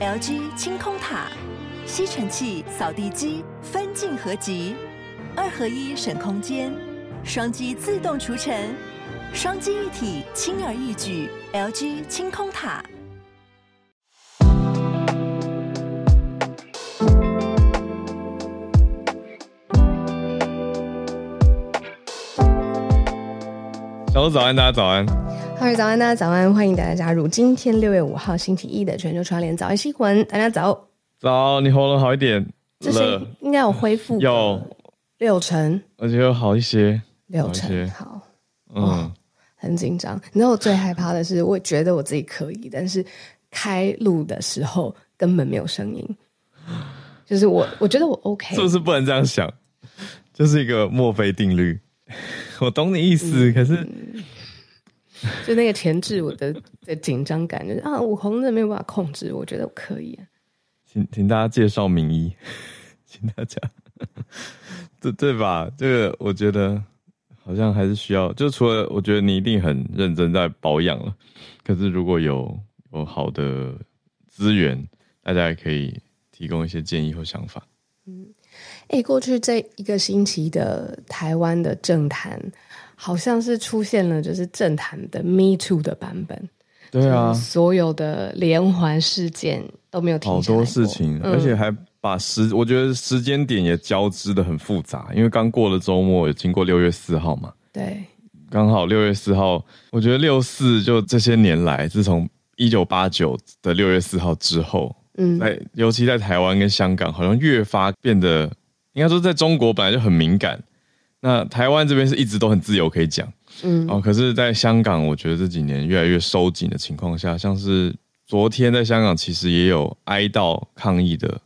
LG 清空塔，吸尘器、扫地机分镜合集，二合一省空间，双击自动除尘，双击一体轻而易举。LG 清空塔。小鹿早安，大家早安。嗨，早安，大家早安，欢迎大家加入今天六月五号星期一的全球串联早安新闻。大家早，早，你喉咙好一点，这是应该有恢复，有。六成，而且有好一些，六成好，嗯，哦、很紧张。你知道我最害怕的是，我觉得我自己可以，但是开录的时候根本没有声音，就是我，我觉得我 OK，是不是不能这样想？就是一个墨菲定律。我懂你意思，嗯、可是 就那个前置我的的紧张感，就是啊，我红的没有办法控制，我觉得我可以、啊。请请大家介绍名医，请大家，对对吧？这个我觉得好像还是需要，就除了我觉得你一定很认真在保养了，可是如果有有好的资源，大家也可以提供一些建议或想法。嗯。哎，过去这一个星期的台湾的政坛，好像是出现了就是政坛的 Me Too 的版本。对啊，所有的连环事件都没有停下。好多事情，嗯、而且还把时，我觉得时间点也交织的很复杂。因为刚过了周末，也经过六月四号嘛。对，刚好六月四号，我觉得六四就这些年来，自从一九八九的六月四号之后，嗯，在尤其在台湾跟香港，好像越发变得。应该说，在中国本来就很敏感，那台湾这边是一直都很自由可以讲，嗯，哦，可是，在香港，我觉得这几年越来越收紧的情况下，像是昨天在香港，其实也有哀悼抗议的，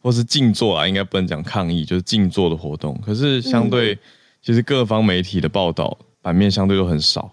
或是静坐啊，应该不能讲抗议，就是静坐的活动。可是，相对其实各方媒体的报道版面相对都很少，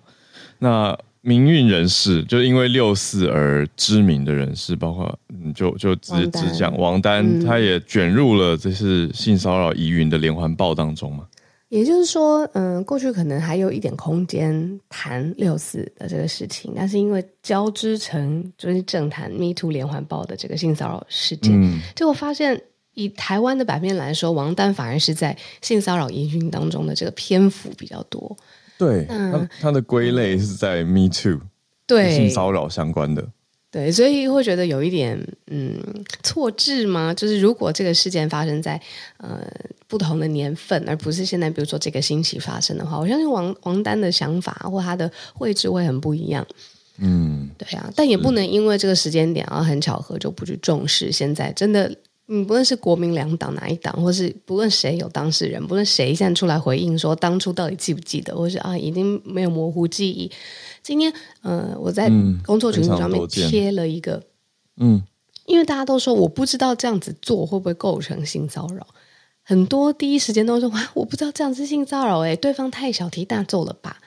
那。民运人士，就因为六四而知名的人士，包括嗯，就就只只讲王丹，嗯、他也卷入了这是性骚扰疑云的连环报当中嘛。也就是说，嗯、呃，过去可能还有一点空间谈六四的这个事情，但是因为交织成就是政坛 Me Too 连环爆的这个性骚扰事件，嗯、结果发现以台湾的版面来说，王丹反而是在性骚扰疑云当中的这个篇幅比较多。对，嗯、他他的归类是在 Me Too，对。性骚扰相关的，对，所以会觉得有一点嗯错置吗？就是如果这个事件发生在呃不同的年份，而不是现在，比如说这个星期发生的话，我相信王王丹的想法或他的位置会很不一样。嗯，对啊，但也不能因为这个时间点啊很巧合就不去重视现在真的。嗯，不论是国民两党哪一党，或是不论谁有当事人，不论谁现在出来回应说当初到底记不记得，或是啊已经没有模糊记忆。今天，呃，我在工作群组上面贴了一个，嗯，因为大家都说我不知道这样子做会不会构成性骚扰，很多第一时间都说哇，我不知道这样子性骚扰，哎，对方太小题大做了吧？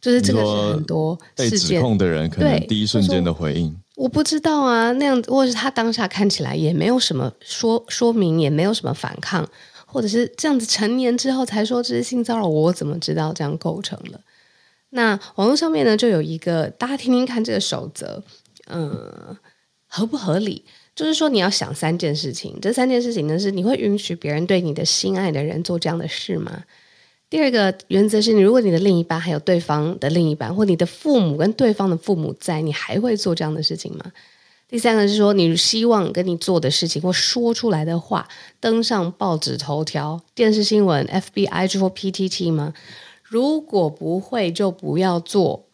就是这个是很多被指控的人可能第一瞬间的回应。我不知道啊，那样子，或者是他当下看起来也没有什么说说明，也没有什么反抗，或者是这样子成年之后才说这是性骚扰，我怎么知道这样构成了？那网络上面呢，就有一个大家听听看这个守则，嗯，合不合理？就是说你要想三件事情，这三件事情呢是你会允许别人对你的心爱的人做这样的事吗？第二个原则是你，如果你的另一半还有对方的另一半，或你的父母跟对方的父母在，你还会做这样的事情吗？第三个是说，你希望跟你做的事情或说出来的话登上报纸头条、电视新闻、FBI 或 PTT 吗？如果不会，就不要做。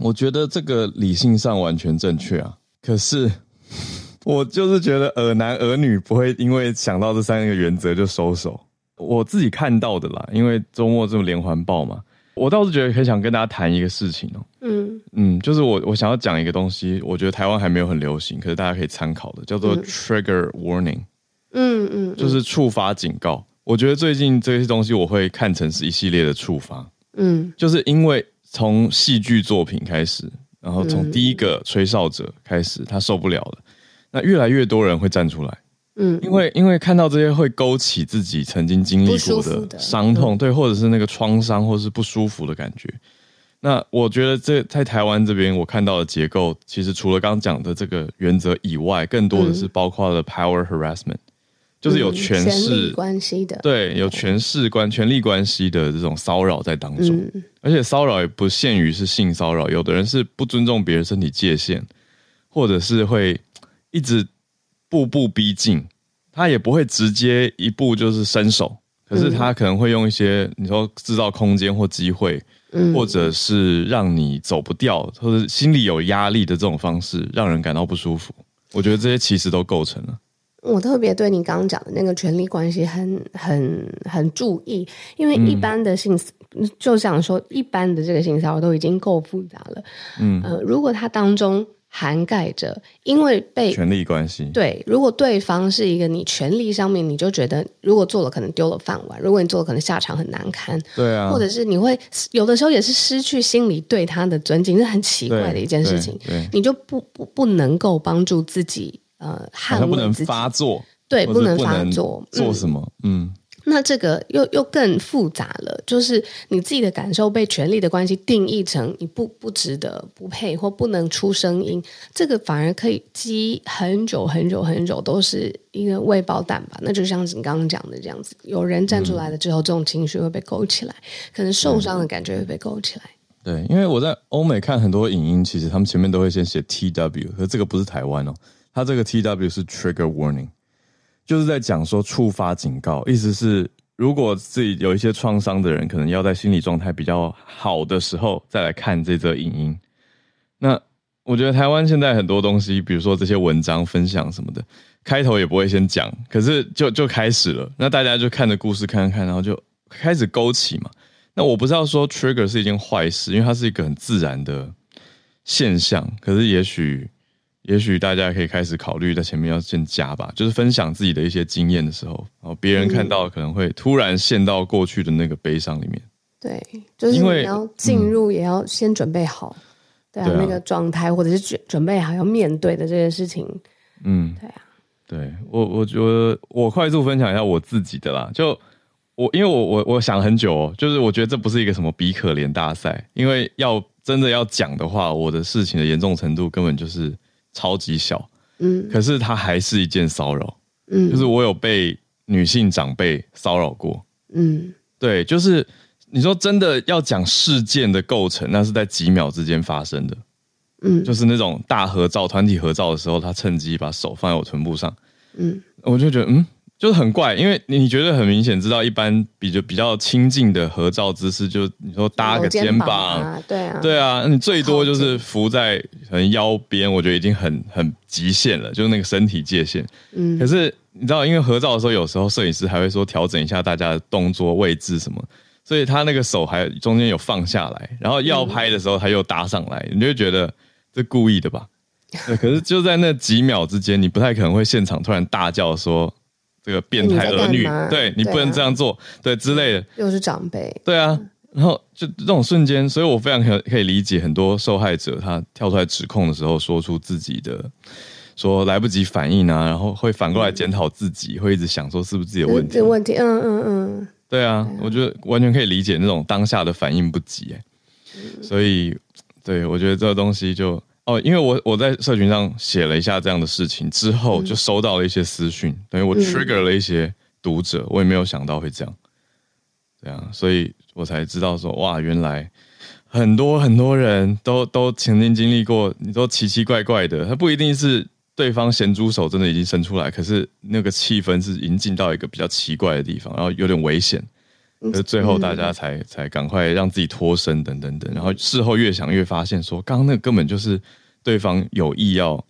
我觉得这个理性上完全正确啊，可是 我就是觉得儿男儿女不会因为想到这三个原则就收手。我自己看到的啦，因为周末这种连环报嘛，我倒是觉得很想跟大家谈一个事情哦、喔。嗯嗯，就是我我想要讲一个东西，我觉得台湾还没有很流行，可是大家可以参考的，叫做 trigger warning。嗯嗯，就是触发警告。我觉得最近这些东西我会看成是一系列的触发。嗯，就是因为从戏剧作品开始，然后从第一个吹哨者开始，他受不了了，那越来越多人会站出来。嗯，因为因为看到这些会勾起自己曾经经历过的伤痛，对，或者是那个创伤，或者是不舒服的感觉。那我觉得这在台湾这边我看到的结构，其实除了刚刚讲的这个原则以外，更多的是包括了 power harassment，、嗯、就是有权势关系的，对，有权势关权力关系的这种骚扰在当中，嗯、而且骚扰也不限于是性骚扰，有的人是不尊重别人身体界限，或者是会一直步步逼近，他也不会直接一步就是伸手，可是他可能会用一些你说制造空间或机会。或者是让你走不掉，或者心里有压力的这种方式，让人感到不舒服。我觉得这些其实都构成了。我特别对你刚刚讲的那个权力关系很很很注意，因为一般的性，嗯、就想说一般的这个性骚扰都已经够复杂了。嗯，呃，如果它当中。涵盖着，因为被权力关系。对，如果对方是一个你权力上面，你就觉得如果做了可能丢了饭碗，如果你做了可能下场很难堪。对啊，或者是你会有的时候也是失去心里对他的尊敬，是很奇怪的一件事情。你就不不不能够帮助自己，呃，捍卫自己，不能发作，对，不能发作，做什么？嗯。那这个又又更复杂了，就是你自己的感受被权力的关系定义成你不不值得、不配或不能出声音，这个反而可以积很久很久很久，都是一个未爆弹吧？那就像你刚刚讲的这样子，有人站出来了之后，嗯、这种情绪会被勾起来，可能受伤的感觉会被勾起来。对，因为我在欧美看很多影音，其实他们前面都会先写 TW，可这个不是台湾哦，它这个 TW 是 Trigger Warning。就是在讲说触发警告，意思是如果自己有一些创伤的人，可能要在心理状态比较好的时候再来看这则影音。那我觉得台湾现在很多东西，比如说这些文章分享什么的，开头也不会先讲，可是就就开始了。那大家就看着故事看看，然后就开始勾起嘛。那我不知道说 trigger 是一件坏事，因为它是一个很自然的现象。可是也许。也许大家可以开始考虑在前面要先加吧，就是分享自己的一些经验的时候，然后别人看到可能会突然陷到过去的那个悲伤里面。对，就是你要进入也要先准备好，嗯、对啊，对啊，那个状态或者是准准备好要面对的这件事情。嗯，对啊，对我我觉得我快速分享一下我自己的啦，就我因为我我我想很久哦，就是我觉得这不是一个什么比可怜大赛，因为要真的要讲的话，我的事情的严重程度根本就是。超级小，嗯，可是它还是一件骚扰，嗯，就是我有被女性长辈骚扰过，嗯，对，就是你说真的要讲事件的构成，那是在几秒之间发生的，嗯，就是那种大合照、团体合照的时候，他趁机把手放在我臀部上，嗯，我就觉得，嗯。就是很怪，因为你觉得很明显知道，一般比较比较亲近的合照姿势，就你说搭个肩膀，对啊，对啊，你最多就是扶在可能腰边，我觉得已经很很极限了，就是那个身体界限。嗯，可是你知道，因为合照的时候，有时候摄影师还会说调整一下大家的动作位置什么，所以他那个手还中间有放下来，然后要拍的时候他又搭上来，你就会觉得这故意的吧？对，可是就在那几秒之间，你不太可能会现场突然大叫说。这个变态儿女，你对你不能这样做，对，之类的，又是长辈，对啊，然后就这种瞬间，所以我非常可可以理解很多受害者他跳出来指控的时候，说出自己的说来不及反应啊，然后会反过来检讨自己，嗯、会一直想说是不是自己的问题，这问题，嗯嗯嗯，对啊，我觉得完全可以理解那种当下的反应不及，嗯、所以对我觉得这个东西就。哦，因为我我在社群上写了一下这样的事情之后，就收到了一些私讯，嗯、等于我 trigger 了一些读者，嗯、我也没有想到会这样，这样，所以我才知道说，哇，原来很多很多人都都曾经经历过，你都奇奇怪怪的，他不一定是对方咸猪手真的已经伸出来，可是那个气氛是已经进到一个比较奇怪的地方，然后有点危险，可是最后大家才、嗯、才赶快让自己脱身等等等，然后事后越想越发现说，刚刚那个根本就是。对方有意要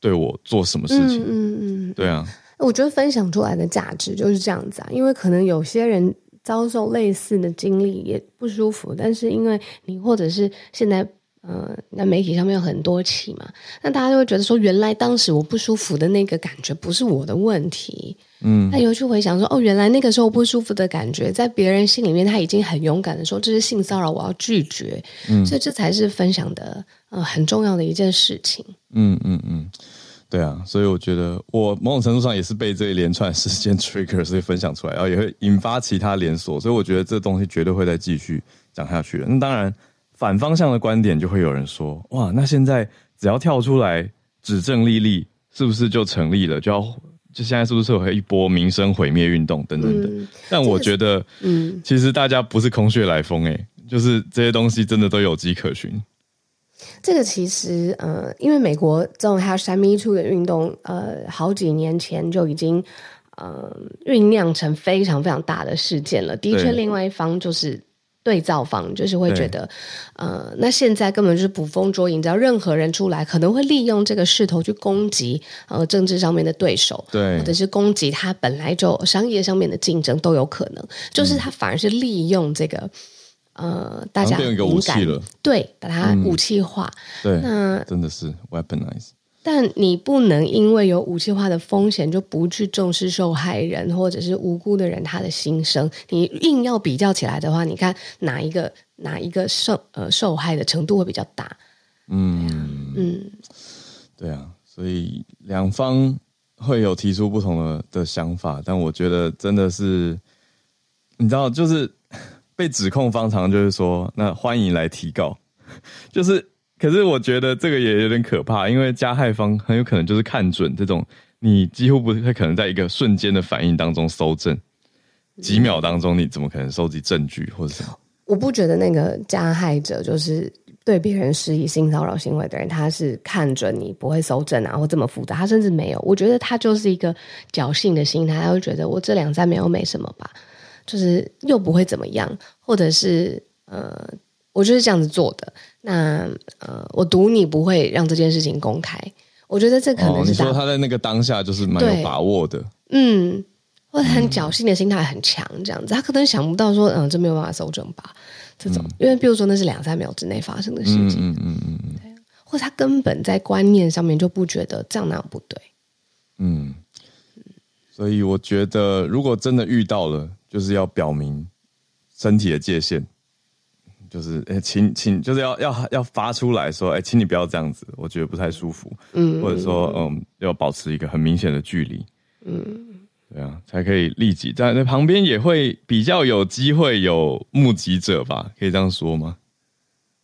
对我做什么事情？嗯嗯，嗯对啊，我觉得分享出来的价值就是这样子啊，因为可能有些人遭受类似的经历也不舒服，但是因为你或者是现在。嗯，那媒体上面有很多起嘛，那大家就会觉得说，原来当时我不舒服的那个感觉不是我的问题，嗯，那又去回想说，哦，原来那个时候不舒服的感觉，在别人心里面他已经很勇敢的说这是性骚扰，我要拒绝，嗯，所以这才是分享的呃很重要的一件事情，嗯嗯嗯，对啊，所以我觉得我某种程度上也是被这一连串事件 trigger，所以分享出来，然后也会引发其他连锁，所以我觉得这东西绝对会再继续讲下去的，那当然。反方向的观点，就会有人说：哇，那现在只要跳出来指证莉莉，是不是就成立了？就要就现在是不是有一波民生毁灭运动等等等？嗯、但我觉得，嗯，其实大家不是空穴来风、欸，哎，就是这些东西真的都有迹可循。这个其实，呃，因为美国这种 hashtag #MeToo 的运动，呃，好几年前就已经，呃，酝酿成非常非常大的事件了。的确，另外一方就是对照方，就是会觉得，呃，那现在根本就是捕风捉影，只要任何人出来，可能会利用这个势头去攻击，呃，政治上面的对手，对，或者是攻击他本来就商业上面的竞争都有可能。就是他反而是利用这个。呃，大家敏感，对，把它武器化，嗯、对，那真的是 weaponize。但你不能因为有武器化的风险，就不去重视受害人或者是无辜的人他的心声。你硬要比较起来的话，你看哪一个哪一个受呃受害的程度会比较大？嗯嗯，对啊，所以两方会有提出不同的的想法，但我觉得真的是，你知道，就是。被指控方常就是说，那欢迎来提告，就是，可是我觉得这个也有点可怕，因为加害方很有可能就是看准这种，你几乎不太可能在一个瞬间的反应当中搜证，几秒当中你怎么可能收集证据或者什么？我不觉得那个加害者就是对别人施以性骚扰行为的人，他是看准你不会搜证啊，或这么复杂，他甚至没有。我觉得他就是一个侥幸的心态，他会觉得我这两三秒没什么吧。就是又不会怎么样，或者是呃，我就是这样子做的。那呃，我赌你不会让这件事情公开。我觉得这可能是、哦、你说他在那个当下就是蛮有把握的，嗯，或者很侥幸的心态很强，这样子，他可能想不到说，嗯，这没有办法搜证吧？这种，嗯、因为比如说那是两三秒之内发生的事情，嗯嗯嗯嗯，对，或者他根本在观念上面就不觉得这样那样不对，嗯，所以我觉得如果真的遇到了。就是要表明身体的界限，就是诶，请请，就是要要要发出来说，哎，请你不要这样子，我觉得不太舒服，嗯，或者说，嗯，要保持一个很明显的距离，嗯，对啊，才可以立即在那旁边也会比较有机会有目击者吧，可以这样说吗？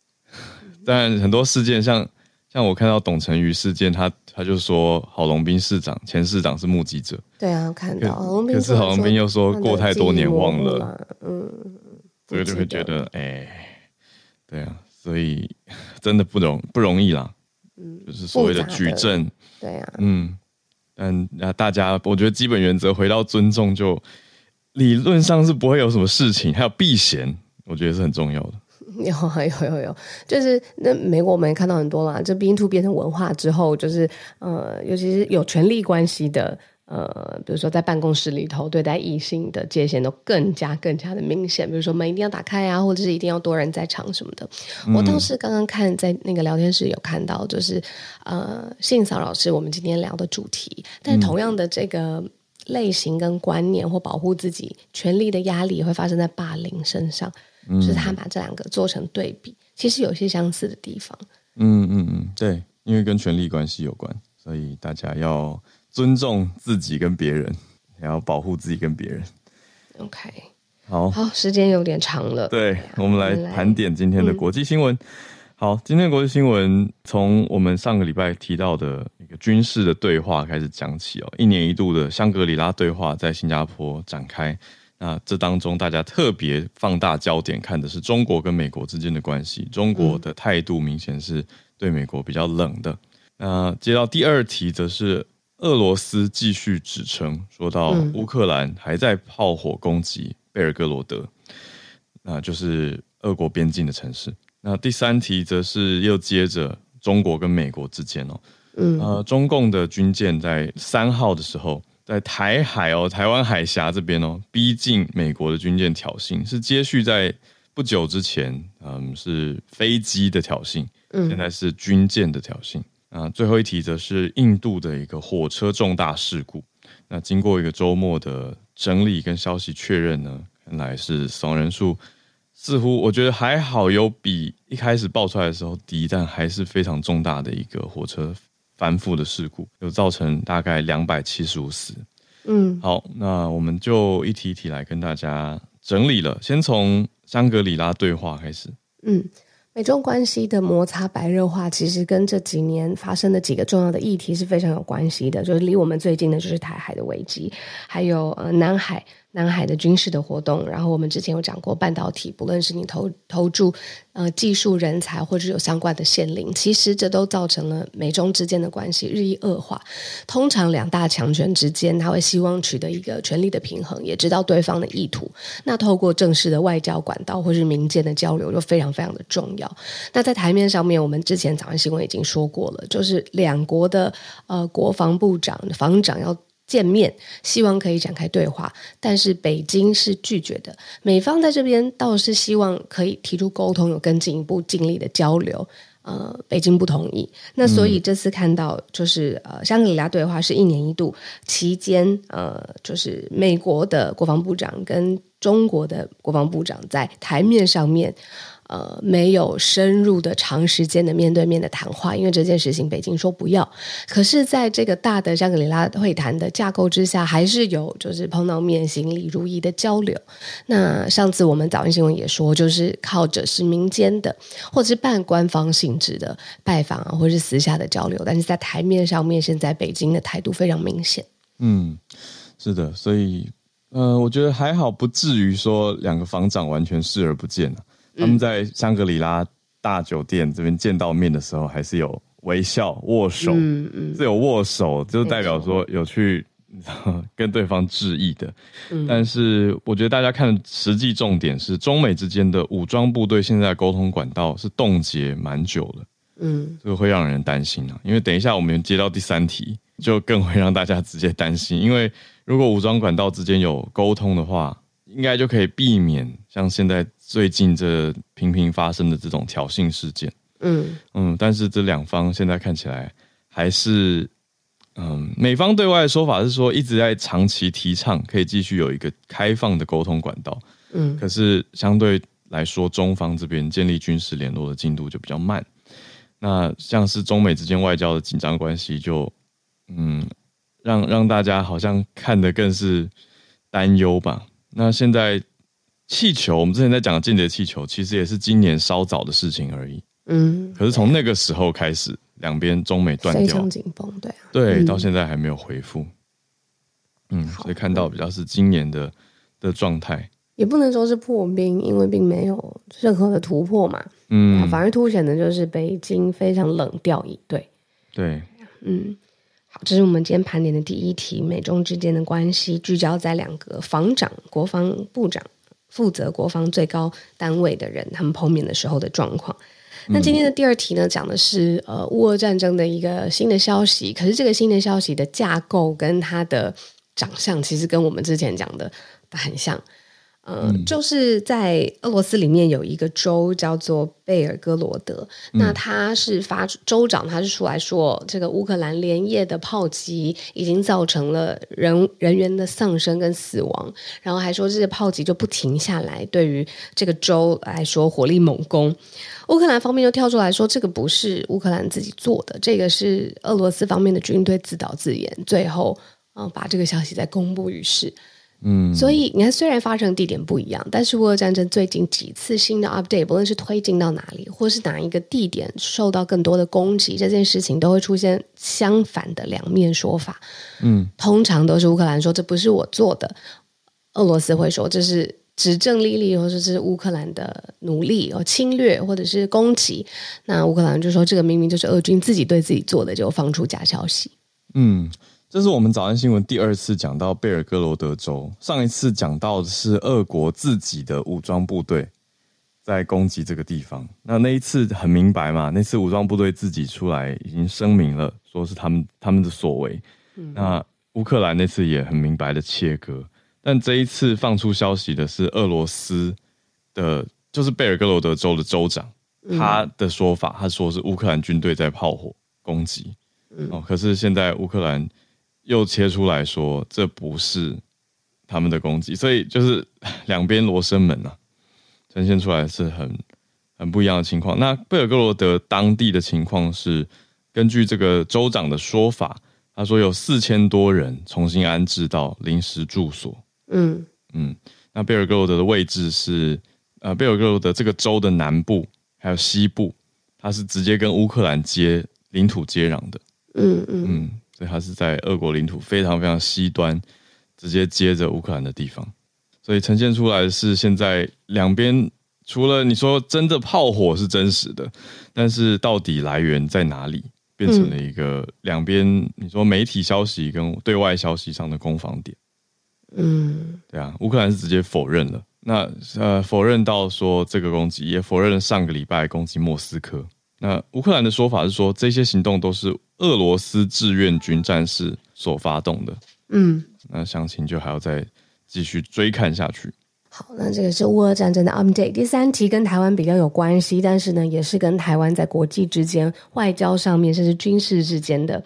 但很多事件像。像我看到董成瑜事件，他他就说郝龙斌市长前市长是目击者。对啊，我看到。可是郝龙斌又说过太多年忘了，嗯，所以就会觉得，哎、欸，对啊，所以 真的不容不容易啦。嗯，就是所谓的举证，对啊，嗯，但那大家，我觉得基本原则回到尊重，就理论上是不会有什么事情，还有避嫌，我觉得是很重要的。有有有有，就是那美国我们也看到很多啦。这 Me Too 变成文化之后，就是呃，尤其是有权力关系的，呃，比如说在办公室里头对待异性的界限都更加更加的明显。比如说门一定要打开啊，或者是一定要多人在场什么的。嗯、我倒是刚刚看在那个聊天室有看到，就是呃，性骚扰是我们今天聊的主题，但同样的这个类型跟观念或保护自己权利的压力会发生在霸凌身上。就是他把这两个做成对比，其实有些相似的地方。嗯嗯嗯，对，因为跟权力关系有关，所以大家要尊重自己跟别人，也要保护自己跟别人。OK，好，好，时间有点长了，对，我们来盘点今天的国际新闻。嗯、好，今天的国际新闻从我们上个礼拜提到的一个军事的对话开始讲起哦，一年一度的香格里拉对话在新加坡展开。那这当中，大家特别放大焦点看的是中国跟美国之间的关系。中国的态度明显是对美国比较冷的。那接到第二题，则是俄罗斯继续指称，说到乌克兰还在炮火攻击贝尔格罗德，那就是俄国边境的城市。那第三题则是又接着中国跟美国之间哦，嗯，呃，中共的军舰在三号的时候。在台海哦，台湾海峡这边哦，逼近美国的军舰挑衅，是接续在不久之前，嗯，是飞机的挑衅，现在是军舰的挑衅。啊，最后一题则是印度的一个火车重大事故。那经过一个周末的整理跟消息确认呢，看来是死亡人数似乎我觉得还好，有比一开始爆出来的时候低，但还是非常重大的一个火车。翻覆的事故有造成大概两百七十五死。嗯，好，那我们就一题一题来跟大家整理了。先从香格里拉对话开始。嗯，美中关系的摩擦白热化，其实跟这几年发生的几个重要的议题是非常有关系的。就是离我们最近的，就是台海的危机，还有呃南海。南海的军事的活动，然后我们之前有讲过半导体，不论是你投投注呃技术人才，或者有相关的限令，其实这都造成了美中之间的关系日益恶化。通常两大强权之间，他会希望取得一个权力的平衡，也知道对方的意图。那透过正式的外交管道或是民间的交流，就非常非常的重要。那在台面上面，我们之前早上新闻已经说过了，就是两国的呃国防部长、防长要。见面，希望可以展开对话，但是北京是拒绝的。美方在这边倒是希望可以提出沟通，有更进一步尽力的交流。呃，北京不同意。那所以这次看到就是呃，香格里拉对话是一年一度，期间呃，就是美国的国防部长跟中国的国防部长在台面上面。呃，没有深入的长时间的面对面的谈话，因为这件事情北京说不要。可是，在这个大的香格里拉会谈的架构之下，还是有就是碰到面行礼如仪的交流。那上次我们早安新闻也说，就是靠着是民间的或者是半官方性质的拜访啊，或者是私下的交流，但是在台面上面，现在北京的态度非常明显。嗯，是的，所以呃，我觉得还好，不至于说两个防长完全视而不见了。他们在香格里拉大酒店这边见到面的时候，还是有微笑握手，嗯嗯，是有握手，就代表说有去 跟对方致意的。嗯，但是我觉得大家看实际重点是中美之间的武装部队现在沟通管道是冻结蛮久了，嗯，这个会让人担心啊。因为等一下我们接到第三题，就更会让大家直接担心，因为如果武装管道之间有沟通的话，应该就可以避免像现在。最近这频频发生的这种挑衅事件，嗯嗯，但是这两方现在看起来还是，嗯，美方对外的说法是说一直在长期提倡可以继续有一个开放的沟通管道，嗯，可是相对来说，中方这边建立军事联络的进度就比较慢，那像是中美之间外交的紧张关系就，嗯，让让大家好像看得更是担忧吧。那现在。气球，我们之前在讲的间谍气球，其实也是今年稍早的事情而已。嗯，可是从那个时候开始，两边中美断掉，非常紧绷，对啊，对，到现在还没有回复。嗯，所以看到比较是今年的的状态，也不能说是破冰，因为并没有任何的突破嘛。嗯，反而凸显的就是北京非常冷调以对。对，嗯，好，这是我们今天盘点的第一题，美中之间的关系聚焦在两个防长、国防部长。负责国防最高单位的人，他们碰面的时候的状况。那今天的第二题呢，讲的是呃乌俄战争的一个新的消息。可是这个新的消息的架构跟它的长相，其实跟我们之前讲的很像。呃，嗯、就是在俄罗斯里面有一个州叫做贝尔格罗德，嗯、那他是发州长，他是出来说，这个乌克兰连夜的炮击已经造成了人人员的丧生跟死亡，然后还说这些炮击就不停下来，对于这个州来说火力猛攻。乌克兰方面就跳出来说，这个不是乌克兰自己做的，这个是俄罗斯方面的军队自导自演，最后嗯、呃、把这个消息再公布于世。嗯，所以你看，虽然发生地点不一样，但是乌俄战争最近几次新的 update，不论是推进到哪里，或是哪一个地点受到更多的攻击，这件事情都会出现相反的两面说法。嗯，通常都是乌克兰说这不是我做的，俄罗斯会说这是指证莉莉，或者是乌克兰的努力哦侵略或者是攻击。那乌克兰就说这个明明就是俄军自己对自己做的，就放出假消息。嗯。这是我们早安新闻第二次讲到贝尔格罗德州，上一次讲到的是俄国自己的武装部队在攻击这个地方。那那一次很明白嘛，那次武装部队自己出来已经声明了，说是他们他们的所为。嗯、那乌克兰那次也很明白的切割，但这一次放出消息的是俄罗斯的，就是贝尔格罗德州的州长，他的说法，他说是乌克兰军队在炮火攻击。嗯、哦，可是现在乌克兰。又切出来说这不是他们的攻击，所以就是 两边罗生门啊，呈现出来是很很不一样的情况。那贝尔格罗德当地的情况是，根据这个州长的说法，他说有四千多人重新安置到临时住所。嗯嗯，那贝尔格罗德的位置是呃贝尔格罗德这个州的南部还有西部，它是直接跟乌克兰接领土接壤的。嗯嗯嗯，所以它是在俄国领土非常非常西端，直接接着乌克兰的地方。所以呈现出来的是现在两边除了你说真的炮火是真实的，但是到底来源在哪里，变成了一个两边你说媒体消息跟对外消息上的攻防点。嗯，对啊，乌克兰是直接否认了。那呃，否认到说这个攻击，也否认了上个礼拜攻击莫斯科。那乌克兰的说法是说，这些行动都是俄罗斯志愿军战士所发动的。嗯，那详情就还要再继续追看下去。好，那这个是乌俄战争的 update。第三题跟台湾比较有关系，但是呢，也是跟台湾在国际之间、外交上面，甚至军事之间的。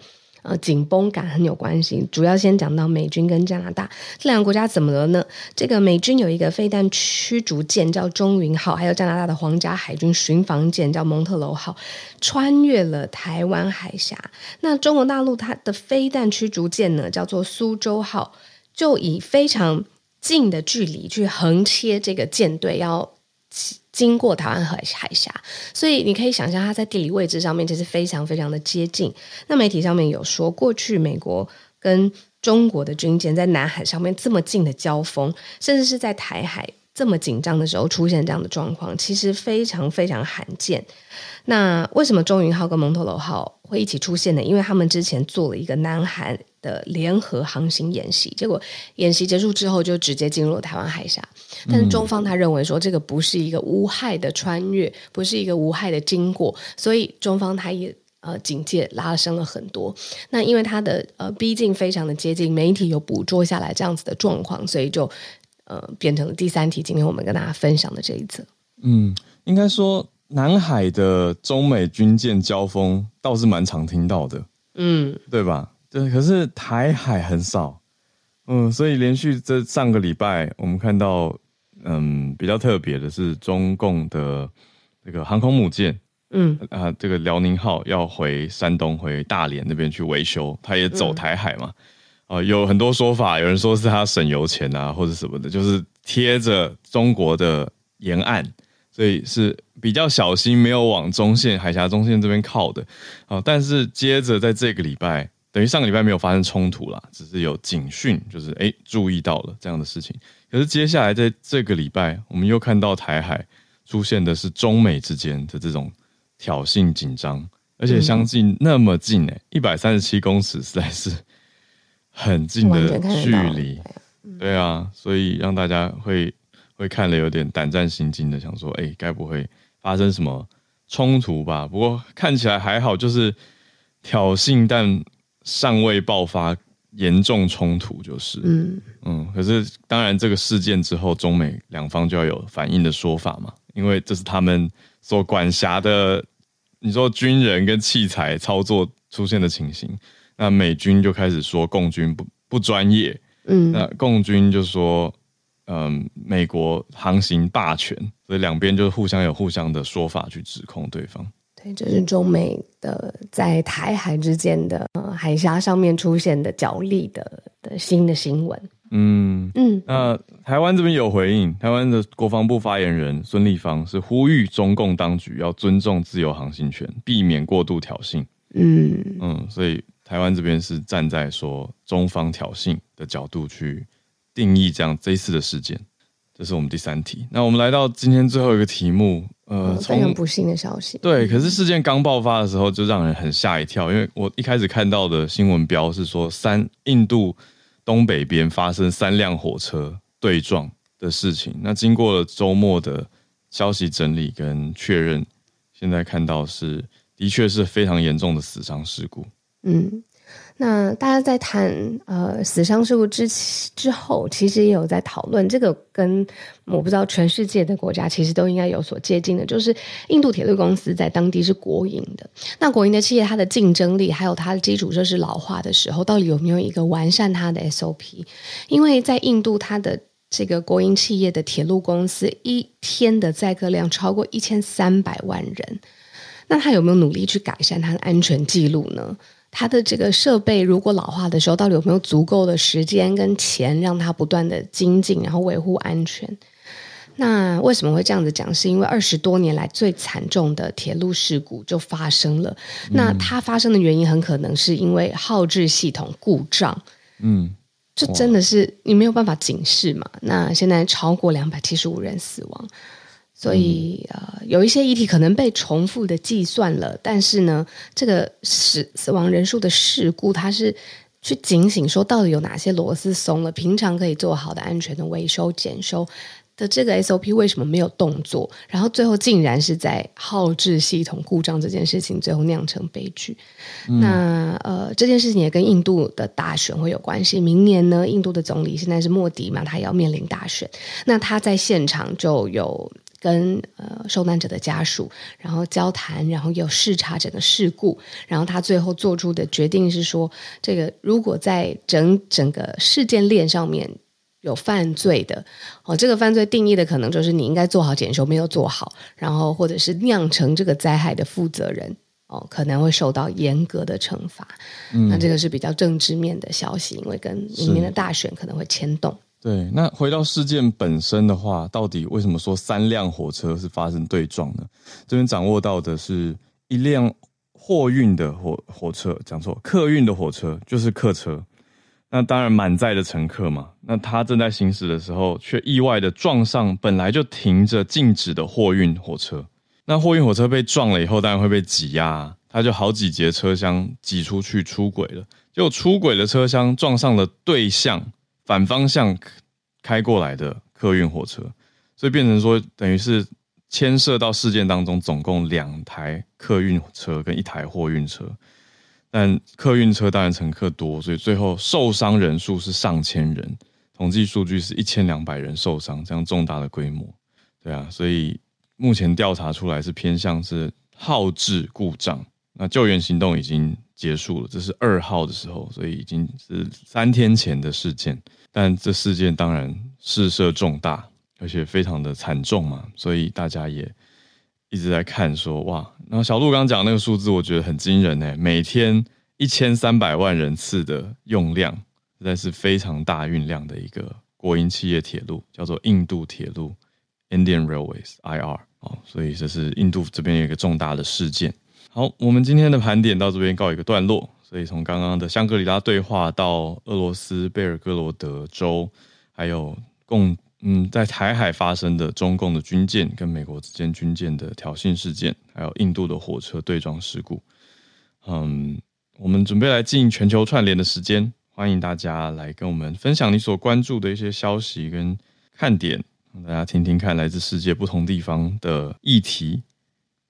呃，紧绷感很有关系。主要先讲到美军跟加拿大这两个国家怎么了呢？这个美军有一个飞弹驱逐舰叫“中云号”，还有加拿大的皇家海军巡防舰叫“蒙特楼号”，穿越了台湾海峡。那中国大陆它的飞弹驱逐舰呢，叫做“苏州号”，就以非常近的距离去横切这个舰队要。经过台湾海海峡，所以你可以想象它在地理位置上面其实非常非常的接近。那媒体上面有说，过去美国跟中国的军舰在南海上面这么近的交锋，甚至是在台海这么紧张的时候出现这样的状况，其实非常非常罕见。那为什么中云号跟蒙特罗号会一起出现呢？因为他们之前做了一个南韩的联合航行演习，结果演习结束之后就直接进入了台湾海峡。但是中方他认为说这个不是一个无害的穿越，不是一个无害的经过，所以中方他也呃警戒拉升了很多。那因为他的呃逼近非常的接近，媒体有捕捉下来这样子的状况，所以就呃变成了第三题。今天我们跟大家分享的这一则，嗯，应该说南海的中美军舰交锋倒是蛮常听到的，嗯，对吧？对，可是台海很少，嗯，所以连续这上个礼拜我们看到。嗯，比较特别的是中共的这个航空母舰，嗯啊，这个辽宁号要回山东回大连那边去维修，它也走台海嘛，啊、嗯，有很多说法，有人说是他省油钱啊，或者什么的，就是贴着中国的沿岸，所以是比较小心，没有往中线海峡中线这边靠的，啊，但是接着在这个礼拜，等于上个礼拜没有发生冲突啦，只是有警讯，就是哎，注意到了这样的事情。可是接下来在这个礼拜，我们又看到台海出现的是中美之间的这种挑衅紧张，而且相近那么近诶，一百三十七公尺实在是很近的距离，对啊，所以让大家会会看了有点胆战心惊的，想说，哎，该不会发生什么冲突吧？不过看起来还好，就是挑衅，但尚未爆发。严重冲突就是，嗯。嗯，可是当然，这个事件之后，中美两方就要有反应的说法嘛，因为这是他们所管辖的，你说军人跟器材操作出现的情形，那美军就开始说共军不不专业，嗯，那共军就说，嗯，美国航行霸权，所以两边就互相有互相的说法去指控对方。对这是中美的在台海之间的海峡上面出现的角力的的新的新闻。嗯嗯，那台湾这边有回应，台湾的国防部发言人孙立方是呼吁中共当局要尊重自由航行权，避免过度挑衅。嗯嗯，所以台湾这边是站在说中方挑衅的角度去定义这样这一次的事件。这是我们第三题。那我们来到今天最后一个题目。呃，非常不幸的消息。对，可是事件刚爆发的时候，就让人很吓一跳，因为我一开始看到的新闻标是说，三印度东北边发生三辆火车对撞的事情。那经过了周末的消息整理跟确认，现在看到是的确是非常严重的死伤事故。嗯。那大家在谈呃死伤事故之之后，其实也有在讨论这个跟我不知道全世界的国家其实都应该有所接近的，就是印度铁路公司在当地是国营的。那国营的企业，它的竞争力还有它的基础设施老化的时候，到底有没有一个完善它的 SOP？因为在印度，它的这个国营企业的铁路公司一天的载客量超过一千三百万人，那他有没有努力去改善他的安全记录呢？他的这个设备如果老化的时候，到底有没有足够的时间跟钱让它不断的精进，然后维护安全？那为什么会这样子讲？是因为二十多年来最惨重的铁路事故就发生了。嗯、那它发生的原因很可能是因为号制系统故障。嗯，这真的是你没有办法警示嘛？那现在超过两百七十五人死亡，所以、嗯、呃，有一些遗体可能被重复的计算了，但是呢，这个死死亡人数的事故，它是去警醒说到底有哪些螺丝松了，平常可以做好的安全的维修检修。的这个 SOP 为什么没有动作？然后最后竟然是在号志系统故障这件事情最后酿成悲剧。嗯、那呃，这件事情也跟印度的大选会有关系。明年呢，印度的总理现在是莫迪嘛，他也要面临大选。那他在现场就有跟呃受难者的家属然后交谈，然后有视察整个事故。然后他最后做出的决定是说，这个如果在整整个事件链上面。有犯罪的哦，这个犯罪定义的可能就是你应该做好检修没有做好，然后或者是酿成这个灾害的负责人哦，可能会受到严格的惩罚。嗯，那这个是比较政治面的消息，因为跟明年的大选可能会牵动。对，那回到事件本身的话，到底为什么说三辆火车是发生对撞呢？这边掌握到的是一辆货运的火火车，讲错，客运的火车就是客车。那当然满载的乘客嘛，那他正在行驶的时候，却意外的撞上本来就停着静止的货运火车。那货运火车被撞了以后，当然会被挤压，它就好几节车厢挤出去出轨了。结果出轨的车厢撞上了对向反方向开过来的客运火车，所以变成说，等于是牵涉到事件当中总共两台客运车跟一台货运车。但客运车当然乘客多，所以最后受伤人数是上千人，统计数据是一千两百人受伤，这样重大的规模，对啊，所以目前调查出来是偏向是号志故障，那救援行动已经结束了，这是二号的时候，所以已经是三天前的事件，但这事件当然事涉重大，而且非常的惨重嘛，所以大家也。一直在看说哇，然后小鹿刚讲那个数字，我觉得很惊人诶，每天一千三百万人次的用量，实在是非常大运量的一个国营企业铁路，叫做印度铁路 （Indian Railways，IR） 哦，所以这是印度这边有一个重大的事件。好，我们今天的盘点到这边告一个段落。所以从刚刚的香格里拉对话到俄罗斯贝尔格罗德州，还有共。嗯，在台海发生的中共的军舰跟美国之间军舰的挑衅事件，还有印度的火车对撞事故，嗯，我们准备来进全球串联的时间，欢迎大家来跟我们分享你所关注的一些消息跟看点，让大家听听看来自世界不同地方的议题。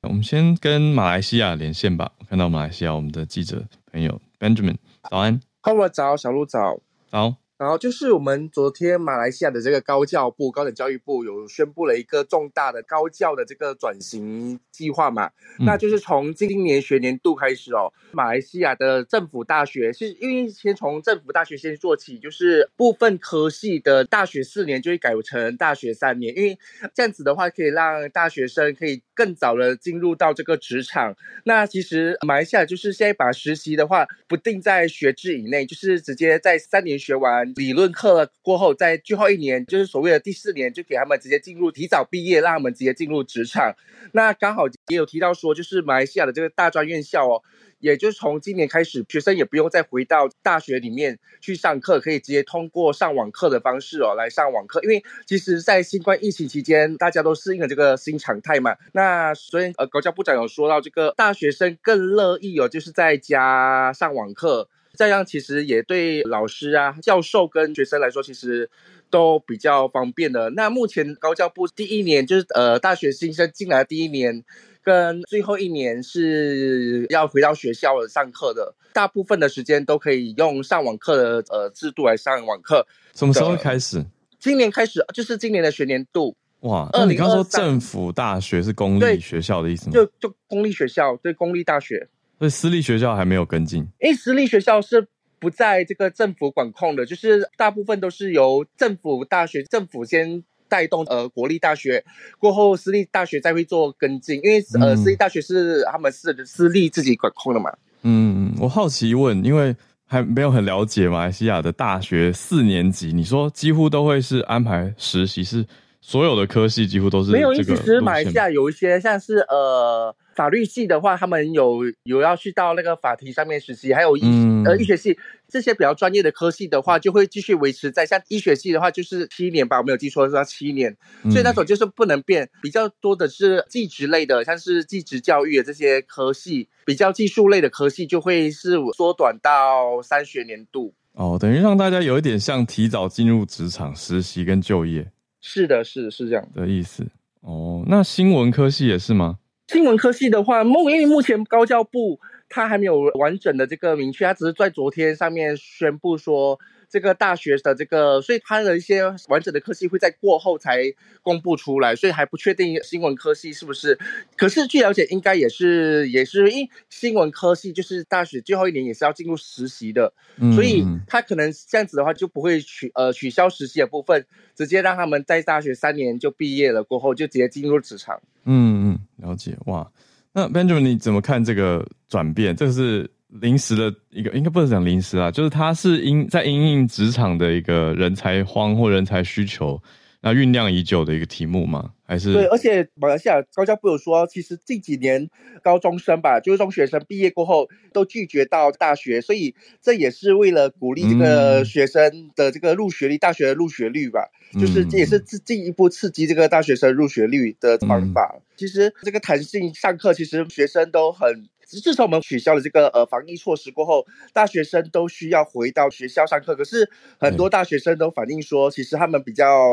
我们先跟马来西亚连线吧，我看到马来西亚我们的记者朋友 Benjamin，早安，Hello，早，小鹿早，早。然后就是我们昨天马来西亚的这个高教部、高等教育部有宣布了一个重大的高教的这个转型计划嘛，嗯、那就是从今年学年度开始哦，马来西亚的政府大学是因为先从政府大学先做起，就是部分科系的大学四年就会改成大学三年，因为这样子的话可以让大学生可以更早的进入到这个职场。那其实马来西亚就是现在把实习的话不定在学制以内，就是直接在三年学完。理论课过后，在最后一年，就是所谓的第四年，就给他们直接进入提早毕业，让他们直接进入职场。那刚好也有提到说，就是马来西亚的这个大专院校哦，也就是从今年开始，学生也不用再回到大学里面去上课，可以直接通过上网课的方式哦来上网课。因为其实，在新冠疫情期间，大家都适应了这个新常态嘛。那所以呃，高教部长有说到，这个大学生更乐意哦，就是在家上网课。这样其实也对老师啊、教授跟学生来说，其实都比较方便的。那目前高教部第一年就是呃大学新生进来第一年，跟最后一年是要回到学校上课的，大部分的时间都可以用上网课的呃制度来上网课。什么时候开始？今年开始，就是今年的学年度。哇，那你刚说政府大学是公立学校的意思吗？就就公立学校，对公立大学。所以私立学校还没有跟进，因为私立学校是不在这个政府管控的，就是大部分都是由政府大学政府先带动，呃，国立大学过后，私立大学再会做跟进，因为呃，私立大学是他们是私立自己管控的嘛。嗯，我好奇问，因为还没有很了解马来西亚的大学四年级，你说几乎都会是安排实习，是所有的科系几乎都是没有。其实马来西亚有一些像是呃法律系的话，他们有有要去到那个法庭上面实习，还有医、嗯、呃医学系这些比较专业的科系的话，就会继续维持在像医学系的话就是七年吧，我没有记错是要七年，所以那种就是不能变。比较多的是技职类的，像是技职教育的这些科系，比较技术类的科系就会是缩短到三学年度。哦，等于让大家有一点像提早进入职场实习跟就业。是的，是是这样的意思。哦，那新闻科系也是吗？新闻科系的话，目因为目前高教部它还没有完整的这个明确，他只是在昨天上面宣布说。这个大学的这个，所以他的一些完整的科系会在过后才公布出来，所以还不确定新闻科系是不是。可是据了解，应该也是也是因为新闻科系就是大学最后一年也是要进入实习的，嗯、所以他可能这样子的话就不会取呃取消实习的部分，直接让他们在大学三年就毕业了过后就直接进入职场。嗯嗯，了解哇。那 Benjamin 你怎么看这个转变？这个是。临时的一个，应该不能讲临时啊，就是他是因在因应职场的一个人才荒或人才需求，那酝酿已久的一个题目吗？还是？对，而且马来西亚高教部有说，其实近几年高中生吧，就是中学生毕业过后都拒绝到大学，所以这也是为了鼓励这个学生的这个入学率，嗯、大学的入学率吧，就是这也是进一步刺激这个大学生入学率的方法。嗯、其实这个弹性上课，其实学生都很。自从我们取消了这个呃防疫措施过后，大学生都需要回到学校上课。可是很多大学生都反映说，其实他们比较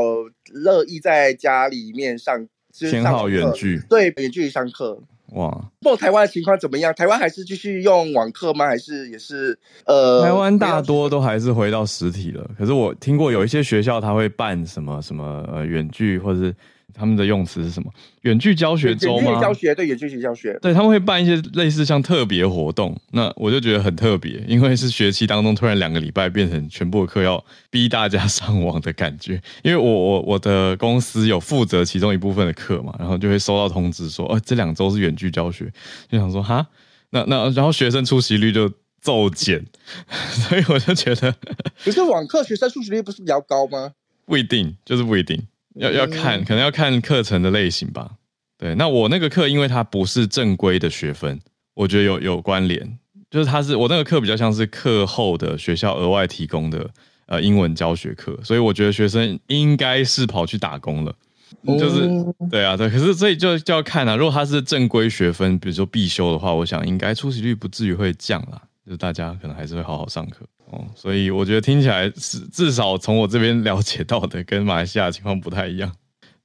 乐意在家里面上，偏好远距，对，远距离上课。哇，不过台湾的情况怎么样？台湾还是继续用网课吗？还是也是呃？台湾大多都还是回到实体了。可是我听过有一些学校他会办什么什么呃远距，或者是。他们的用词是什么？远距教学周吗？远距教学，对，远距教学。对，他们会办一些类似像特别活动，那我就觉得很特别，因为是学期当中突然两个礼拜变成全部的课要逼大家上网的感觉。因为我我我的公司有负责其中一部分的课嘛，然后就会收到通知说，哦，这两周是远距教学，就想说哈，那那然后学生出席率就骤减，所以我就觉得，可是网课学生出席率不是比较高吗？不一定，就是不一定。要要看，可能要看课程的类型吧。对，那我那个课，因为它不是正规的学分，我觉得有有关联。就是它是我那个课比较像是课后的学校额外提供的呃英文教学课，所以我觉得学生应该是跑去打工了。就是对啊，对。可是所以就就要看啊，如果它是正规学分，比如说必修的话，我想应该出席率不至于会降啦。就是大家可能还是会好好上课。哦，所以我觉得听起来是至少从我这边了解到的，跟马来西亚的情况不太一样。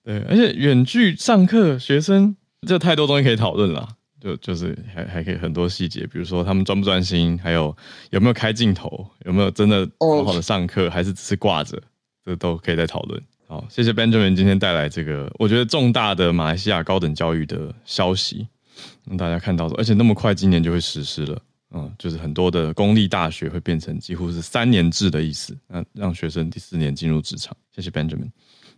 对，而且远距上课，学生这太多东西可以讨论了，就就是还还可以很多细节，比如说他们专不专心，还有有没有开镜头，有没有真的好好的上课，还是只是挂着，这都可以再讨论。好，谢谢 Benjamin 今天带来这个我觉得重大的马来西亚高等教育的消息，让大家看到说，而且那么快今年就会实施了。嗯，就是很多的公立大学会变成几乎是三年制的意思，那让学生第四年进入职场。谢谢 Benjamin。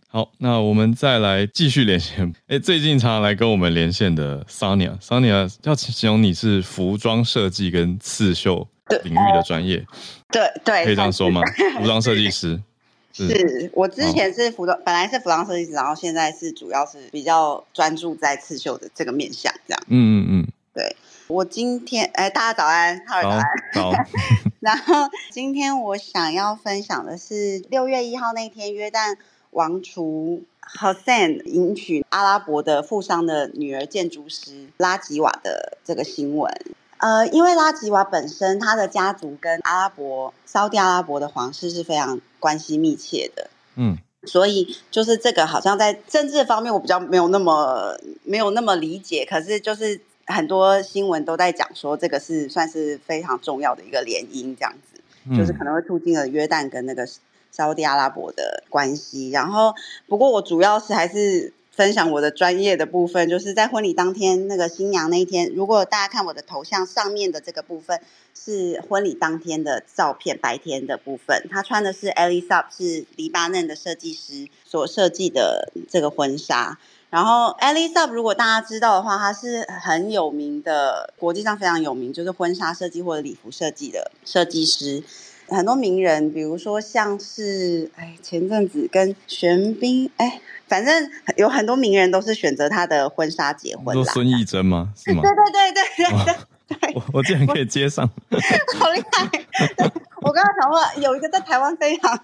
好，那我们再来继续连线。哎，最近常常来跟我们连线的 Sonia，Sonia 要形容你是服装设计跟刺绣领域的专业，对对，可以这样说吗？服装设计师 是，是我之前是服装，本来是服装设计师，然后现在是主要是比较专注在刺绣的这个面向，这样。嗯嗯嗯，对。我今天哎，大家早安，哈喽早安。好。然后今天我想要分享的是六月一号那天，约旦王储 Hussein 迎娶阿拉伯的富商的女儿建筑师拉吉瓦的这个新闻。呃，因为拉吉瓦本身他的家族跟阿拉伯、沙乌地阿拉伯的皇室是非常关系密切的。嗯。所以就是这个好像在政治方面我比较没有那么没有那么理解，可是就是。很多新闻都在讲说，这个是算是非常重要的一个联姻，这样子，嗯、就是可能会促进了约旦跟那个沙乌地阿拉伯的关系。然后，不过我主要是还是分享我的专业的部分，就是在婚礼当天，那个新娘那一天，如果大家看我的头像上面的这个部分是婚礼当天的照片，白天的部分，她穿的是 Elisab 是黎巴嫩的设计师所设计的这个婚纱。然后 Elisab 如果大家知道的话，他是很有名的，国际上非常有名，就是婚纱设计或者礼服设计的设计师。很多名人，比如说像是哎前阵子跟玄彬哎，反正有很多名人都是选择他的婚纱结婚。说孙艺珍吗？是吗？对对对对对对。我我竟然可以接上，好厉害！我刚刚想问，有一个在台湾非常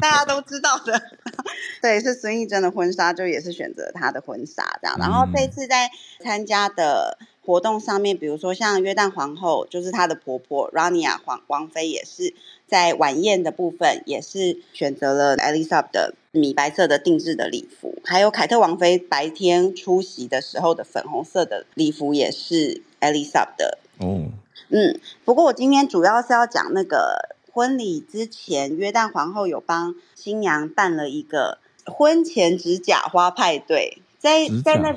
大家都知道的，对，是孙艺珍的婚纱，就也是选择她的婚纱这样。然后这次在参加的活动上面，比如说像约旦皇后，就是她的婆婆 Rania 皇王妃，也是在晚宴的部分，也是选择了 Elisab 的米白色的定制的礼服，还有凯特王妃白天出席的时候的粉红色的礼服，也是 Elisab 的。哦，嗯，不过我今天主要是要讲那个婚礼之前，约旦皇后有帮新娘办了一个婚前指甲花派对，在在那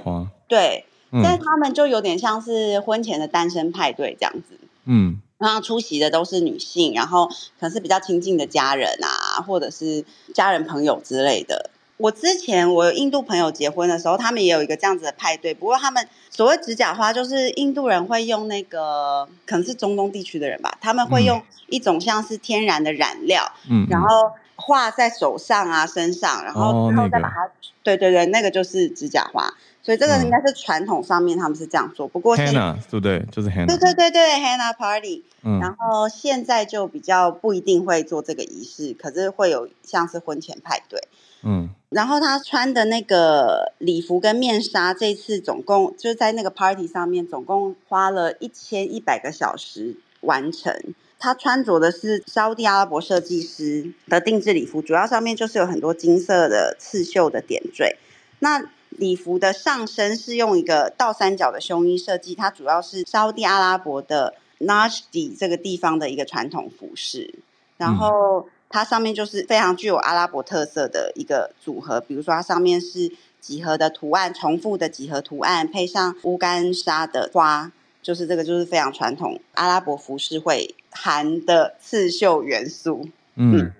对，但他们就有点像是婚前的单身派对这样子，嗯，然后出席的都是女性，然后可能是比较亲近的家人啊，或者是家人朋友之类的。我之前我有印度朋友结婚的时候，他们也有一个这样子的派对。不过他们所谓指甲花，就是印度人会用那个，可能是中东地区的人吧，他们会用一种像是天然的染料，嗯，然后画在手上啊、身上，然后之后再把它，哦那个、对对对，那个就是指甲花。所以这个应该是传统上面他们是这样做。不过，Hanna 对不对？就是 Hanna，对对对对，Hanna Party。嗯。然后现在就比较不一定会做这个仪式，可是会有像是婚前派对。嗯，然后他穿的那个礼服跟面纱，这次总共就是在那个 party 上面，总共花了一千一百个小时完成。他穿着的是沙地阿拉伯设计师的定制礼服，主要上面就是有很多金色的刺绣的点缀。那礼服的上身是用一个倒三角的胸衣设计，它主要是沙地阿拉伯的 Najdi 这个地方的一个传统服饰，然后。嗯它上面就是非常具有阿拉伯特色的一个组合，比如说它上面是几何的图案，重复的几何图案，配上乌干纱的花，就是这个就是非常传统阿拉伯服饰会含的刺绣元素。嗯，嗯，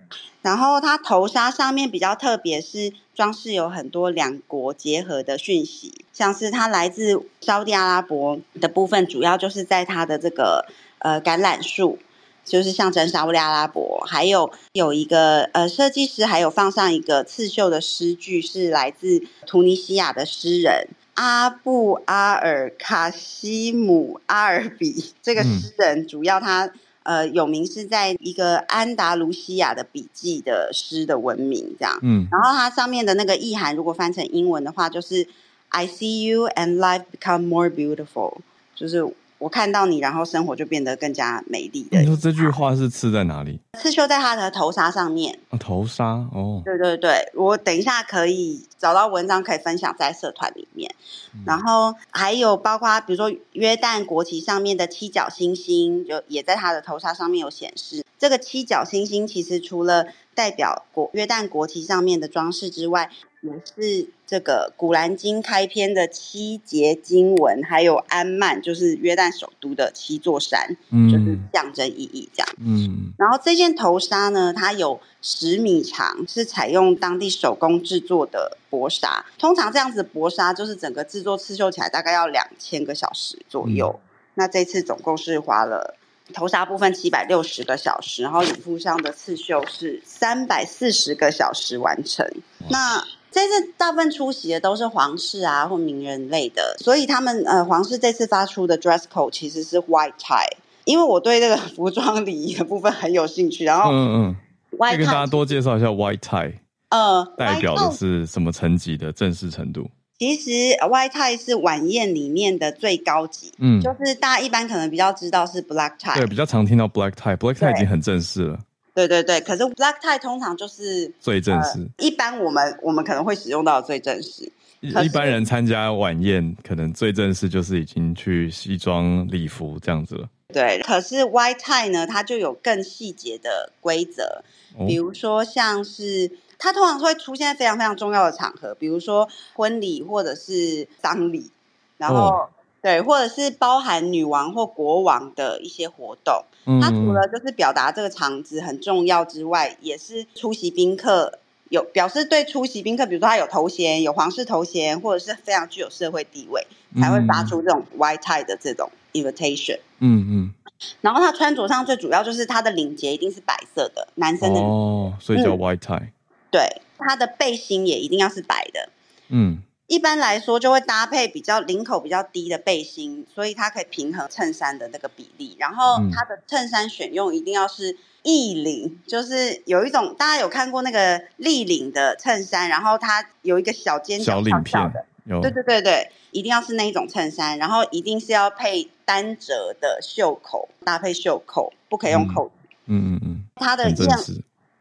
然后它头纱上面比较特别，是装饰有很多两国结合的讯息，像是它来自沙地阿拉伯的部分，主要就是在它的这个呃橄榄树。就是象征沙乌地阿拉伯，还有有一个呃设计师，还有放上一个刺绣的诗句，是来自突尼西亚的诗人阿布阿尔卡西姆阿尔比。这个诗人主要他呃有名是在一个安达卢西亚的笔记的诗的文明，这样。嗯，然后它上面的那个意涵，如果翻成英文的话，就是 I see you and life become more beautiful，就是。我看到你，然后生活就变得更加美丽的。你说这句话是刺在哪里？刺绣在他的头纱上面。啊，头纱哦。对对对，我等一下可以找到文章可以分享在社团里面。嗯、然后还有包括比如说约旦国旗上面的七角星星，就也在他的头纱上面有显示。这个七角星星其实除了代表国约旦国旗上面的装饰之外，也是这个古兰经开篇的七节经文，还有安曼，就是约旦首都的七座山，嗯，就是象征意义这样。嗯，然后这件头纱呢，它有十米长，是采用当地手工制作的薄纱。通常这样子薄纱，就是整个制作刺绣起来大概要两千个小时左右。嗯，那这次总共是花了。头纱部分七百六十个小时，然后礼服上的刺绣是三百四十个小时完成。那这次大部分出席的都是皇室啊或名人类的，所以他们呃皇室这次发出的 dress code 其实是 white tie。因为我对这个服装礼仪的部分很有兴趣，然后嗯嗯，可以跟大家多介绍一下 white tie，呃，代表的是什么层级的正式程度？其实 white tie 是晚宴里面的最高级，嗯，就是大家一般可能比较知道是 black tie，对，比较常听到 black tie，black tie 已经很正式了，对对对。可是 black tie 通常就是最正式，呃、一般我们我们可能会使用到的最正式。一般人参加晚宴，可能最正式就是已经去西装礼服这样子了。对，可是 white tie 呢，它就有更细节的规则，比如说像是。它通常会出现在非常非常重要的场合，比如说婚礼或者是丧礼，然后、哦、对，或者是包含女王或国王的一些活动。嗯、它除了就是表达这个场子很重要之外，也是出席宾客有表示对出席宾客，比如说他有头衔，有皇室头衔，或者是非常具有社会地位，才会发出这种 white tie 的这种 invitation。嗯嗯。然后他穿着上最主要就是他的领结一定是白色的，男生的哦，所以叫 white tie。嗯、对，他的背心也一定要是白的。嗯，一般来说就会搭配比较领口比较低的背心，所以它可以平衡衬衫的那个比例。然后它的衬衫选用一定要是立领，就是有一种大家有看过那个立领的衬衫，然后它有一个小尖角小领片的。有对对对对，一定要是那一种衬衫，然后一定是要配单折的袖口，搭配袖口，不可以用扣子。嗯嗯嗯，它的样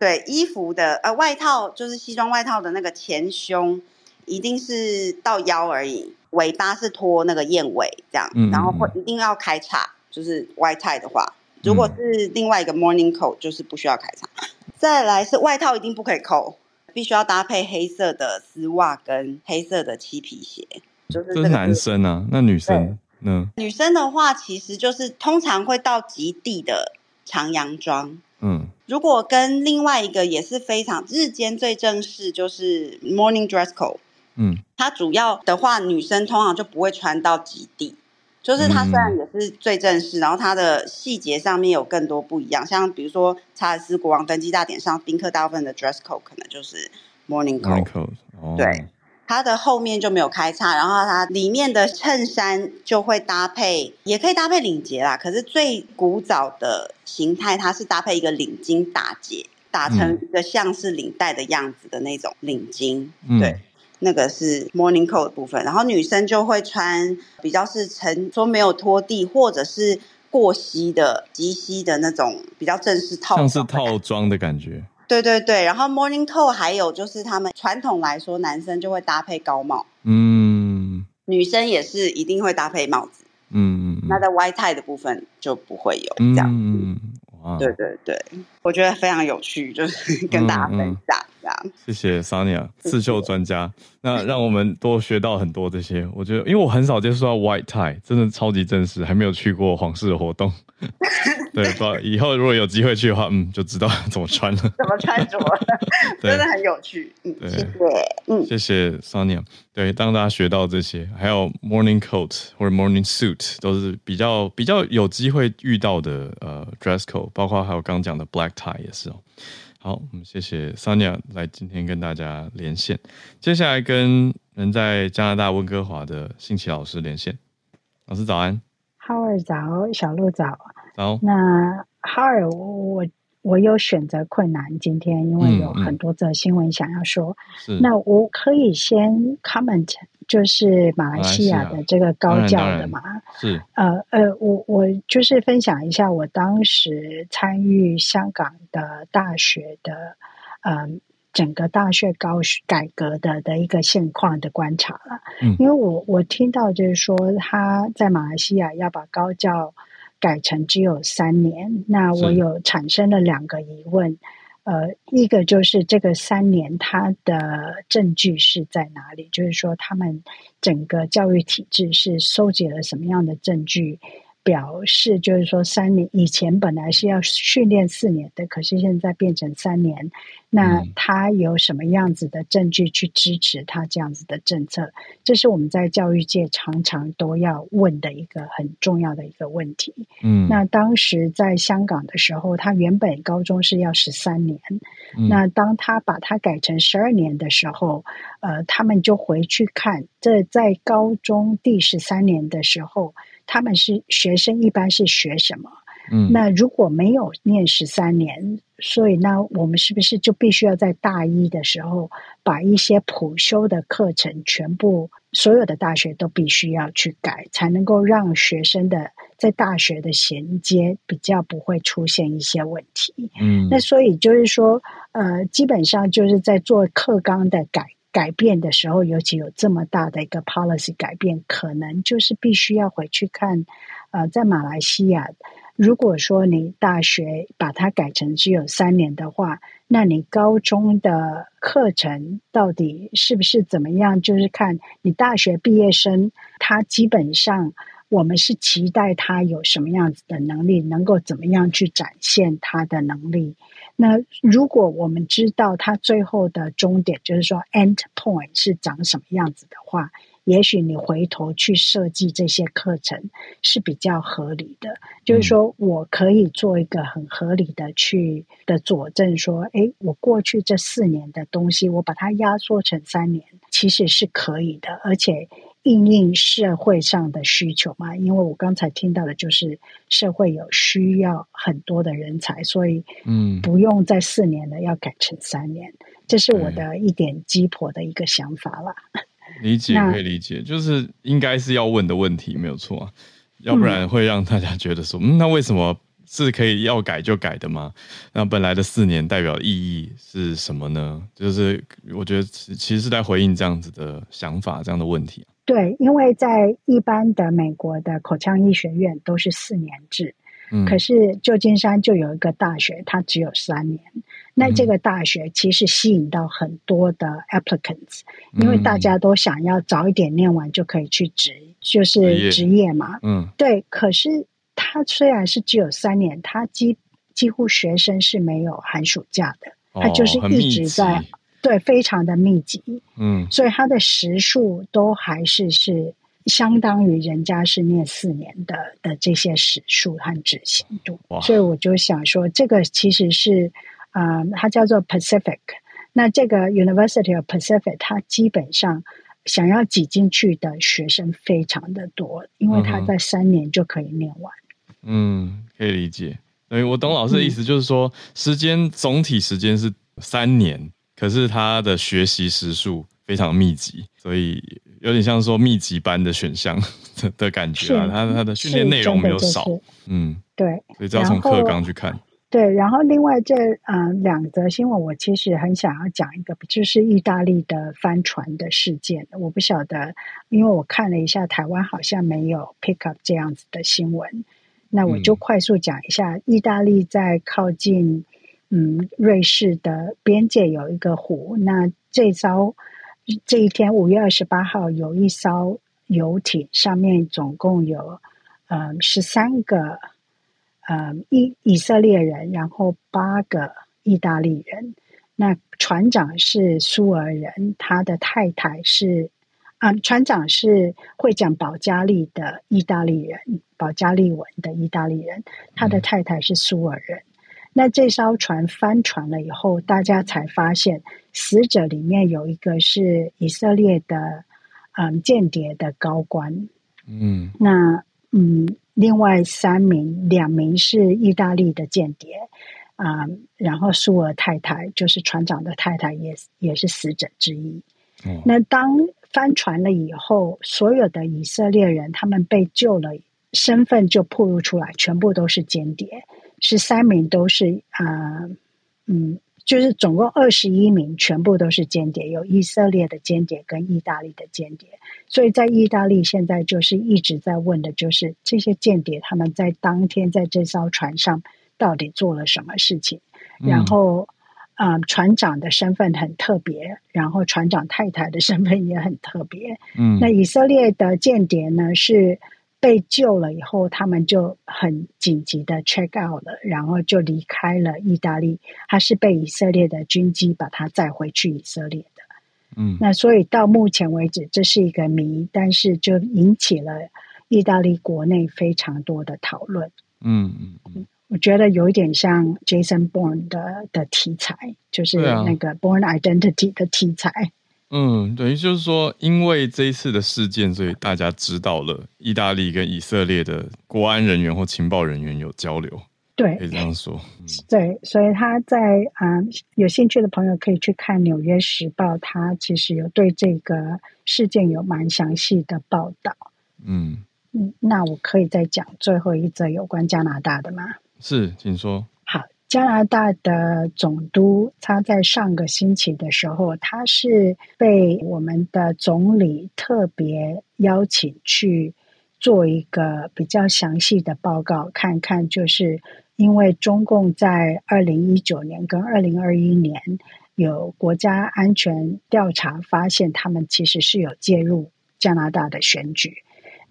对衣服的呃外套，就是西装外套的那个前胸一定是到腰而已，尾巴是拖那个燕尾这样，然后会一定要开叉，就是 white tie 的话，如果是另外一个 morning coat 就是不需要开叉。嗯、再来是外套一定不可以扣。必须要搭配黑色的丝袜跟黑色的漆皮鞋，就是这，这是男生啊。那女生呢？女生的话，其实就是通常会到极地的长洋装。嗯，如果跟另外一个也是非常日间最正式，就是 morning dress code。嗯，它主要的话，女生通常就不会穿到极地。就是它虽然也是最正式，嗯、然后它的细节上面有更多不一样，像比如说查尔斯国王登基大典上，宾客大部分的 dress code 可能就是 morning coat，, coat、哦、对，它的后面就没有开叉，然后它里面的衬衫就会搭配，也可以搭配领结啦。可是最古早的形态，它是搭配一个领巾打结，打成一个像是领带的样子的那种领巾，嗯、对。那个是 morning coat 的部分，然后女生就会穿比较是成说没有拖地或者是过膝的及膝的那种比较正式套装，像是套装的感觉。对对对，然后 morning coat 还有就是他们传统来说，男生就会搭配高帽，嗯，女生也是一定会搭配帽子，嗯，那在 white tie 的部分就不会有这样，嗯，对对对，我觉得非常有趣，就是跟大家分享。嗯。嗯谢谢 Sonia 刺绣专家，那让我们多学到很多这些。我觉得，因为我很少接触到 white tie，真的超级正式，还没有去过皇室的活动。对，不，以后如果有机会去的话，嗯，就知道怎么穿了，怎么穿着，真的很有趣。嗯，对，谢谢，嗯，谢谢 Sonia。对，当大家学到这些，还有 morning coat 或者 morning suit，都是比较比较有机会遇到的呃 dress code，包括还有刚刚讲的 black tie 也是哦。好，我们谢谢 Sonia 来今天跟大家连线。接下来跟人在加拿大温哥华的信奇老师连线。老师早安，Howard 早，小鹿早。早。那 Howard，我我有选择困难，今天因为有很多则新闻想要说。嗯嗯、那我可以先 comment。就是马来西亚的这个高教的嘛，是呃呃，我我就是分享一下我当时参与香港的大学的，嗯、呃，整个大学高改革的的一个现况的观察了。嗯，因为我我听到就是说他在马来西亚要把高教改成只有三年，那我有产生了两个疑问。呃，一个就是这个三年，他的证据是在哪里？就是说，他们整个教育体制是收集了什么样的证据？表示就是说，三年以前本来是要训练四年的，可是现在变成三年。那他有什么样子的证据去支持他这样子的政策？这是我们在教育界常常都要问的一个很重要的一个问题。嗯，那当时在香港的时候，他原本高中是要十三年，嗯，那当他把它改成十二年的时候，呃，他们就回去看，这在高中第十三年的时候。他们是学生，一般是学什么？嗯，那如果没有念十三年，所以那我们是不是就必须要在大一的时候把一些普修的课程全部所有的大学都必须要去改，才能够让学生的在大学的衔接比较不会出现一些问题？嗯，那所以就是说，呃，基本上就是在做课纲的改。改变的时候，尤其有这么大的一个 policy 改变，可能就是必须要回去看。呃，在马来西亚，如果说你大学把它改成只有三年的话，那你高中的课程到底是不是怎么样？就是看你大学毕业生，他基本上我们是期待他有什么样子的能力，能够怎么样去展现他的能力。那如果我们知道它最后的终点，就是说 end point 是长什么样子的话，也许你回头去设计这些课程是比较合理的。就是说我可以做一个很合理的去的佐证，说，诶，我过去这四年的东西，我把它压缩成三年，其实是可以的，而且。应应社会上的需求嘛，因为我刚才听到的就是社会有需要很多的人才，所以嗯，不用在四年了，要改成三年，这是我的一点鸡婆的一个想法啦。理解 可以理解，就是应该是要问的问题没有错啊，要不然会让大家觉得说，嗯，那为什么？是可以要改就改的吗？那本来的四年代表的意义是什么呢？就是我觉得其实是在回应这样子的想法，这样的问题。对，因为在一般的美国的口腔医学院都是四年制，嗯，可是旧金山就有一个大学，它只有三年。那这个大学其实吸引到很多的 applicants，嗯，因为大家都想要早一点念完就可以去职，就是职业嘛。嗯，对，可是。它虽然是只有三年，它几几乎学生是没有寒暑假的，它就是一直在、哦、对，非常的密集，嗯，所以它的时数都还是是相当于人家是念四年的的这些时数和执行度，所以我就想说，这个其实是啊、呃，它叫做 Pacific，那这个 University of Pacific，它基本上想要挤进去的学生非常的多，因为它在三年就可以念完。嗯，可以理解。所以我懂老师的意思，就是说，时间总体时间是三年，可是他的学习时数非常密集，所以有点像说密集班的选项 的感觉啊。他他的训练内容没有少，嗯，对，所以就要从课纲去看。对，然后另外这嗯、呃、两则新闻，我其实很想要讲一个，就是意大利的帆船的事件。我不晓得，因为我看了一下，台湾好像没有 pick up 这样子的新闻。那我就快速讲一下，嗯、意大利在靠近嗯瑞士的边界有一个湖。那这艘这一天五月二十八号有一艘游艇，上面总共有嗯十三个嗯以以色列人，然后八个意大利人。那船长是苏俄人，他的太太是。啊，船长是会讲保加利的意大利人，保加利文的意大利人，他的太太是苏尔人。嗯。那这艘船翻船了以后，大家才发现死者里面有一个是以色列的嗯间谍的高官。嗯，那嗯，另外三名，两名是意大利的间谍啊，嗯，然后苏尔太太就是船长的太太也，也也是死者之一。嗯，那当。翻船了以后，所有的以色列人他们被救了，身份就暴露出来，全部都是间谍。十三名都是啊、呃，嗯，就是总共二十一名，全部都是间谍，有以色列的间谍跟意大利的间谍。所以在意大利现在就是一直在问的，就是这些间谍他们在当天在这艘船上到底做了什么事情，嗯、然后。啊、呃，船长的身份很特别，然后船长太太的身份也很特别。嗯，那以色列的间谍呢，是被救了以后，他们就很紧急的 check out 了，然后就离开了意大利。他是被以色列的军机把他载回去以色列的。嗯，那所以到目前为止，这是一个谜，但是就引起了意大利国内非常多的讨论。嗯嗯嗯。我觉得有一点像 Jason Bourne 的的题材，就是那个 Bourne Identity 的题材。嗯，等于就是说，因为这一次的事件，所以大家知道了意大利跟以色列的国安人员或情报人员有交流。对，可以这样说。嗯、对，所以他在啊、呃，有兴趣的朋友可以去看《纽约时报》，他其实有对这个事件有蛮详细的报道。嗯嗯，那我可以再讲最后一则有关加拿大的吗？是，请说。加拿大的总督，他在上个星期的时候，他是被我们的总理特别邀请去做一个比较详细的报告，看看就是因为中共在二零一九年跟二零二一年有国家安全调查，发现他们其实是有介入加拿大的选举。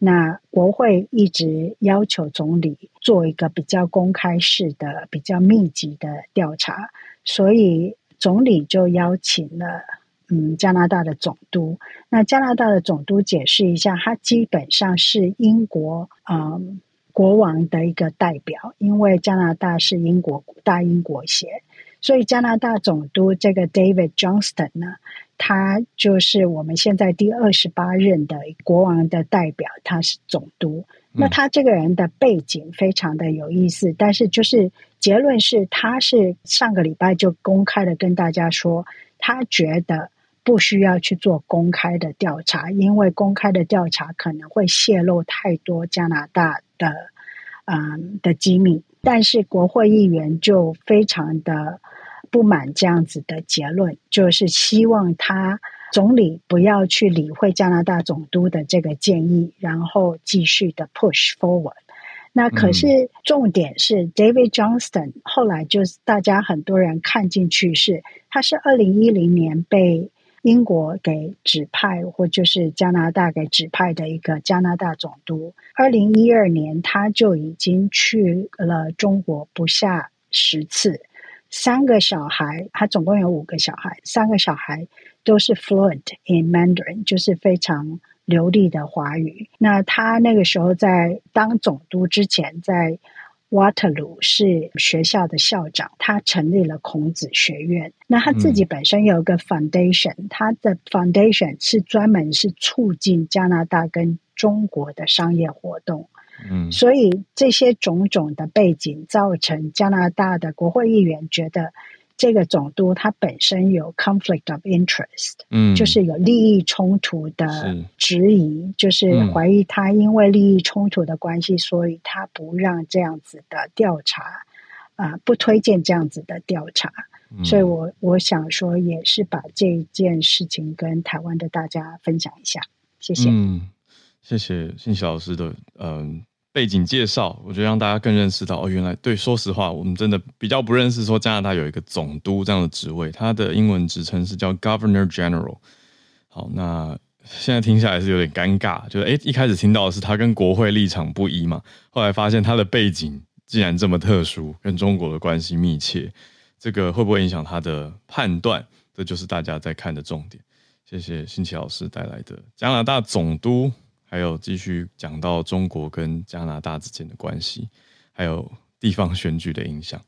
那国会一直要求总理做一个比较公开式的、比较密集的调查，所以总理就邀请了嗯加拿大的总督。那加拿大的总督解释一下，他基本上是英国嗯国王的一个代表，因为加拿大是英国大英国协，所以加拿大总督这个 David Johnston 呢，他就是我们现在第二十八任的国王的代表，他是总督。那他这个人的背景非常的有意思，但是就是结论是，他是上个礼拜就公开的跟大家说，他觉得不需要去做公开的调查，因为公开的调查可能会泄露太多加拿大的嗯的机密。但是国会议员就非常的不满这样子的结论，就是希望他。总理不要去理会加拿大总督的这个建议，然后继续的 push forward。那可是重点是 David Johnston 后来就是大家很多人看进去是他是二零一零年被英国给指派或就是加拿大给指派的一个加拿大总督。二零一二年他就已经去了中国不下十次，三个小孩，他总共有五个小孩，三个小孩。都是 fluent in Mandarin，就是非常流利的华语。那他那个时候在当总督之前，在 Waterloo 是学校的校长，他成立了孔子学院。那他自己本身有一个 foundation，嗯，他的 foundation 是专门是促进加拿大跟中国的商业活动。嗯，所以这些种种的背景，造成加拿大的国会议员觉得。这个总督他本身有 conflict of interest，嗯，就是有利益冲突的质疑，是就是怀疑他因为利益冲突的关系，嗯、所以他不让这样子的调查，啊、呃，不推荐这样子的调查。嗯、所以我我想说，也是把这件事情跟台湾的大家分享一下。谢谢，嗯，谢谢信息老师的，嗯。背景介绍，我觉得让大家更认识到哦，原来对，说实话，我们真的比较不认识说加拿大有一个总督这样的职位，他的英文职称是叫 Governor General。好，那现在听下来是有点尴尬，就是诶，一开始听到的是他跟国会立场不一嘛，后来发现他的背景竟然这么特殊，跟中国的关系密切，这个会不会影响他的判断？这就是大家在看的重点。谢谢信琪老师带来的加拿大总督。还有继续讲到中国跟加拿大之间的关系，还有地方选举的影响。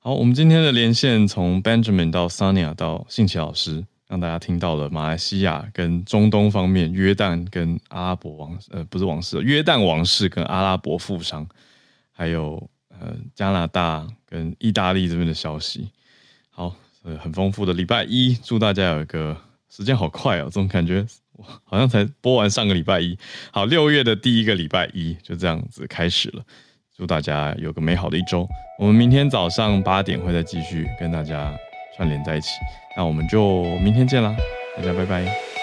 好，我们今天的连线从 Benjamin 到 Sonia 到信奇老师，让大家听到了马来西亚跟中东方面约旦跟阿拉伯王呃不是王室约旦王室跟阿拉伯富商，还有呃加拿大跟意大利这边的消息。好，呃很丰富的礼拜一，祝大家有一个时间好快哦，这种感觉。好像才播完上个礼拜一，好，六月的第一个礼拜一就这样子开始了。祝大家有个美好的一周。我们明天早上八点会再继续跟大家串联在一起，那我们就明天见啦，大家拜拜。